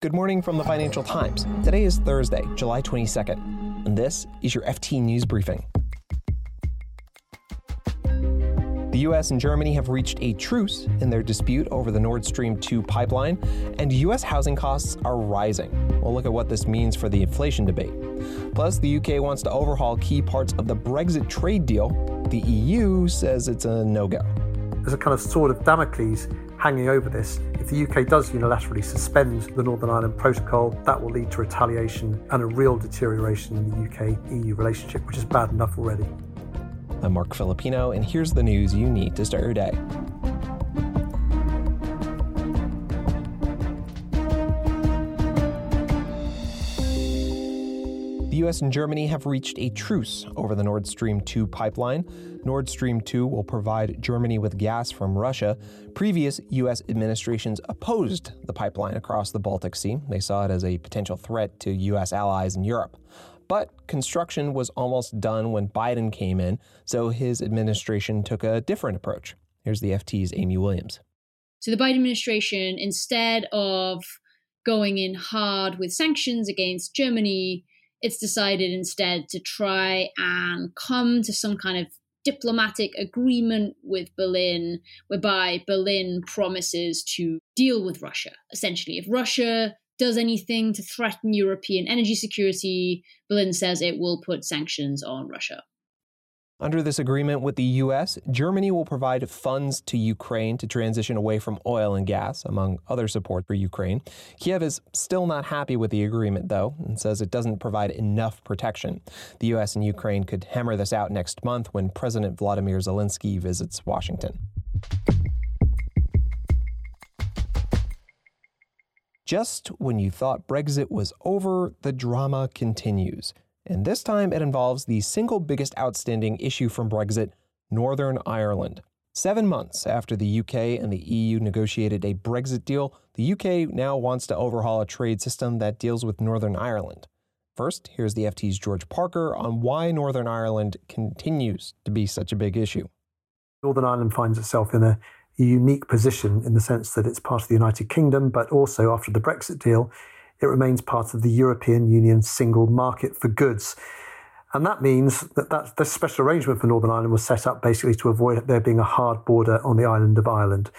Good morning from the Financial Times. Today is Thursday, July 22nd, and this is your FT News Briefing. The US and Germany have reached a truce in their dispute over the Nord Stream 2 pipeline, and US housing costs are rising. We'll look at what this means for the inflation debate. Plus, the UK wants to overhaul key parts of the Brexit trade deal. The EU says it's a no go. There's a kind of sword of Damocles hanging over this. If the UK does unilaterally suspend the Northern Ireland Protocol, that will lead to retaliation and a real deterioration in the UK EU relationship, which is bad enough already. I'm Marc Filippino, and here's the news you need to start your day. The US and Germany have reached a truce over the Nord Stream 2 pipeline. Nord Stream 2 will provide Germany with gas from Russia. Previous US administrations opposed the pipeline across the Baltic Sea. They saw it as a potential threat to US allies in Europe. But construction was almost done when Biden came in, so his administration took a different approach. Here's the FT's Aime Williams. So the Biden administration, instead of going in hard with sanctions against Germany, it's decided instead to try and come to some kind of diplomatic agreement with Berlin, whereby Berlin promises to deal with Russia. Essentially, if Russia does anything to threaten European energy security, Berlin says it will put sanctions on Russia. Under this agreement with the U.S., Germany will provide funds to Ukraine to transition away from oil and gas, among other support for Ukraine. Kiev is still not happy with the agreement, though, and says it doesn't provide enough protection. The U.S. and Ukraine could hammer this out next month when President Vladimir Zelensky visits Washington. Just when you thought Brexit was over, the drama continues and this time it involves the single biggest outstanding issue from Brexit Northern Ireland. Seven months after the UK and the EU negotiated a Brexit deal, the UK now wants to overhaul a trade system that deals with Northern Ireland. First, here's the FT's George Parker on why Northern Ireland continues to be such a big issue. Northern Ireland finds itself in a unique position in the sense that it's part of the United Kingdom, but also after the Brexit deal, it remains part of the European Union single market for goods. And that means that that the special arrangement for Northern Ireland was set up basically to avoid there being a hard border on the island of Ireland.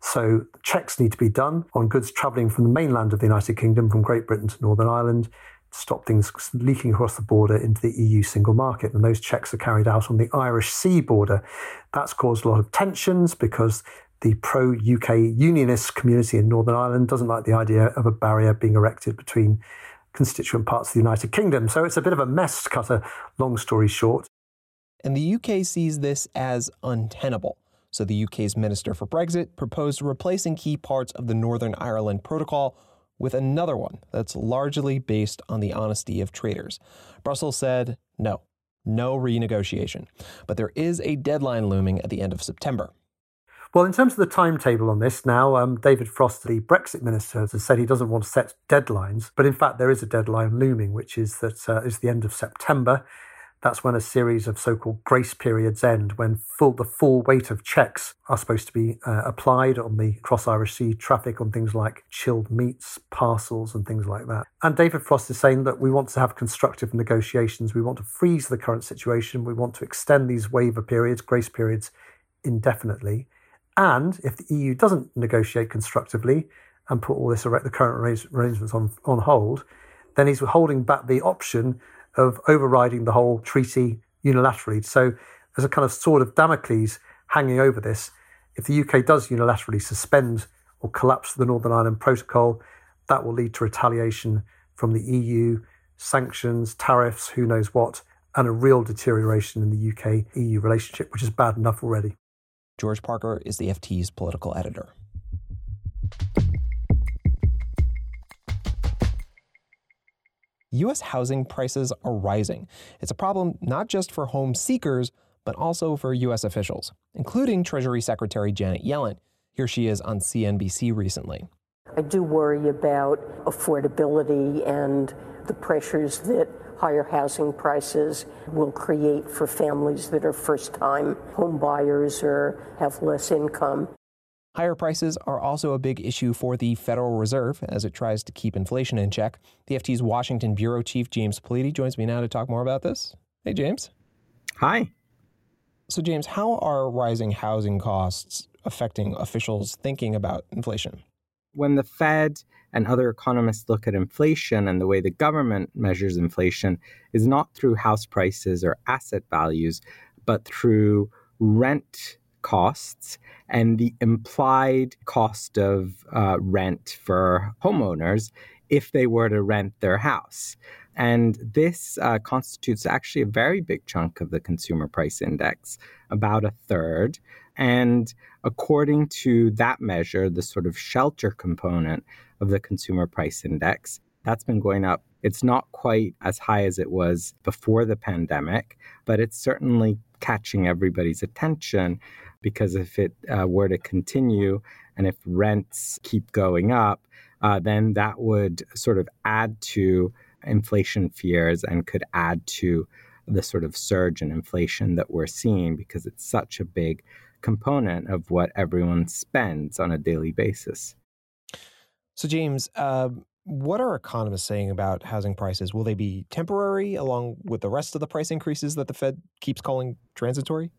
So checks need to be done on goods travelling from the mainland of the United Kingdom, from Great Britain to Northern Ireland, to stop things leaking across the border into the EU single market. And those checks are carried out on the Irish Sea border. That's caused a lot of tensions because the pro UK unionist community in Northern Ireland doesn't like the idea of a barrier being erected between constituent parts of the United Kingdom. So it's a bit of a mess, to cut a long story short. And the UK sees this as untenable. So the UK's Minister for Brexit proposed replacing key parts of the Northern Ireland Protocol with another one that's largely based on the honesty of traders. Brussels said no, no renegotiation. But there is a deadline looming at the end of September. Well, in terms of the timetable on this now, um, David Frost, the Brexit minister, has said he doesn't want to set deadlines, but in fact there is a deadline looming, which is that uh, is the end of September. That's when a series of so-called grace periods end, when full, the full weight of checks are supposed to be uh, applied on the cross-Irish Sea traffic on things like chilled meats, parcels, and things like that. And David Frost is saying that we want to have constructive negotiations. We want to freeze the current situation. We want to extend these waiver periods, grace periods, indefinitely. And if the EU doesn't negotiate constructively and put all this the current arrangements on, on hold, then he's holding back the option of overriding the whole treaty unilaterally. So there's a kind of sword of Damocles hanging over this. If the UK does unilaterally suspend or collapse the Northern Ireland Protocol, that will lead to retaliation from the EU, sanctions, tariffs, who knows what, and a real deterioration in the UK EU relationship, which is bad enough already. George Parker is the FT's political editor. U.S. housing prices are rising. It's a problem not just for home seekers, but also for U.S. officials, including Treasury Secretary Janet Yellen. Here she is on CNBC recently. I do worry about affordability and the pressures that higher housing prices will create for families that are first time home buyers or have less income. Higher prices are also a big issue for the Federal Reserve as it tries to keep inflation in check. The FT's Washington Bureau Chief James Politi joins me now to talk more about this. Hey, James. Hi. So, James, how are rising housing costs affecting officials thinking about inflation? When the Fed and other economists look at inflation and the way the government measures inflation is not through house prices or asset values, but through rent costs and the implied cost of uh, rent for homeowners if they were to rent their house. And this uh, constitutes actually a very big chunk of the consumer price index, about a third. And according to that measure, the sort of shelter component of the consumer price index, that's been going up. It's not quite as high as it was before the pandemic, but it's certainly catching everybody's attention because if it uh, were to continue and if rents keep going up, uh, then that would sort of add to inflation fears and could add to the sort of surge in inflation that we're seeing because it's such a big component of what everyone spends on a daily basis. So, James, uh, what are economists saying about housing prices? Will they be temporary along with the rest of the price increases that the Fed keeps calling transitory?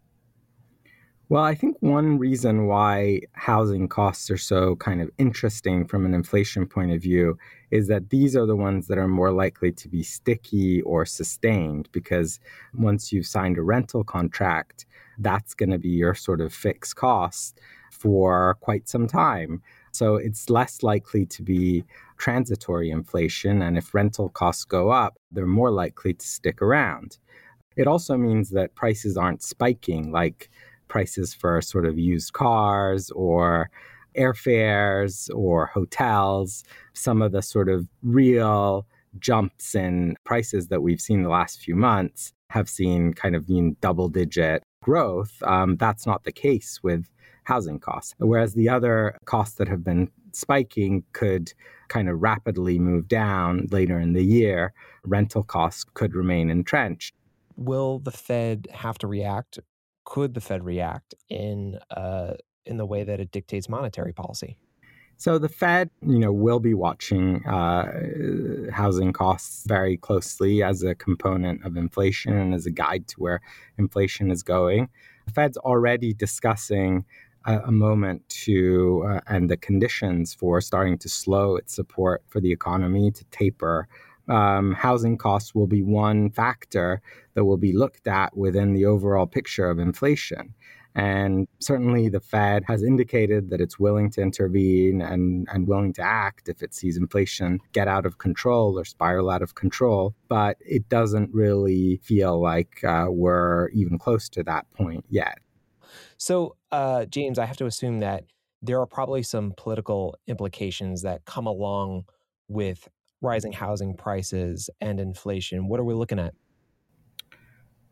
Well, I think one reason why housing costs are so kind of interesting from an inflation point of view is that these are the ones that are more likely to be sticky or sustained because once you've signed a rental contract, that's going to be your sort of fixed cost for quite some time. So it's less likely to be transitory inflation. And if rental costs go up, they're more likely to stick around. It also means that prices aren't spiking like prices for sort of used cars or airfares or hotels, some of the sort of real jumps in prices that we've seen the last few months have seen kind of double digit growth. Um, that's not the case with housing costs. Whereas the other costs that have been spiking could kind of rapidly move down later in the year, rental costs could remain entrenched. Will the Fed have to react could the Fed react in uh, in the way that it dictates monetary policy? So the Fed, you know, will be watching uh, housing costs very closely as a component of inflation and as a guide to where inflation is going. The Fed's already discussing a, a moment to uh, and the conditions for starting to slow its support for the economy to taper um, housing costs will be one factor that will be looked at within the overall picture of inflation. And certainly the Fed has indicated that it's willing to intervene and, and willing to act if it sees inflation get out of control or spiral out of control. But it doesn't really feel like uh, we're even close to that point yet. So, uh, James, I have to assume that there are probably some political implications that come along with rising housing prices and inflation. What are we looking at?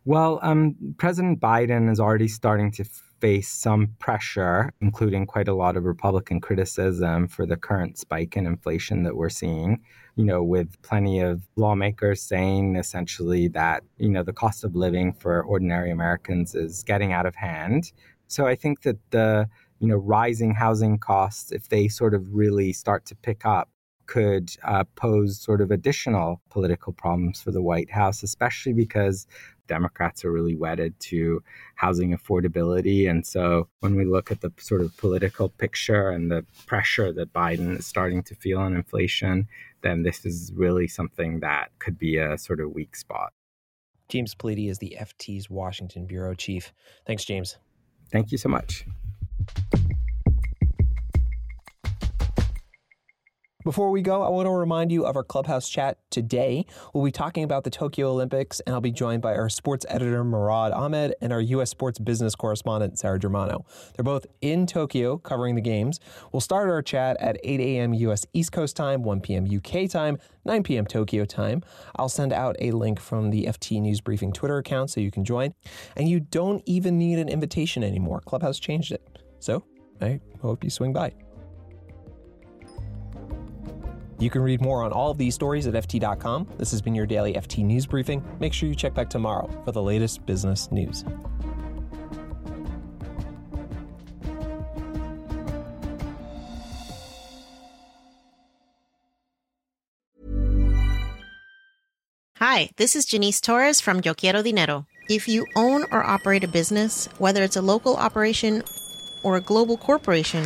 Well, um, President Biden is already starting to face some pressure, including quite a lot of Republican criticism for the current spike in inflation that we're seeing. You know, with plenty of lawmakers saying essentially that, you know, the cost of living for ordinary Americans is getting out of hand. So I think that the, you know, rising housing costs, if they sort of really start to pick up, could uh, pose sort of additional political problems for the White House, especially because Democrats are really wedded to housing affordability. And so when we look at the sort of political picture and the pressure that Biden is starting to feel on inflation, then this is really something that could be a sort of weak spot. James Politi is the FT's Washington Bureau Chief. Thanks, James. Thank you so much. Before we go, I want to remind you of our clubhouse chat today. We'll be talking about the Tokyo Olympics, and I'll be joined by our sports editor, Murad Ahmed, and our U.S. sports business correspondent, Sara Germano. They're both in Tokyo covering the games. We'll start our chat at 8 a.m. U.S. East Coast time, 1 p.m. UK time, 9 p.m. Tokyo time. I'll send out a link from the FT News Briefing Twitter account so you can join. And you don't even need an invitation anymore. Clubhouse changed it. So I hope you swing by. You can read more on all of these stories at FT.com. This has been your daily FT News Briefing. Make sure you check back tomorrow for the latest business news. Hi, this is Janice Torres from Yo Quiero Dinero. If you own or operate a business, whether it's a local operation or a global corporation,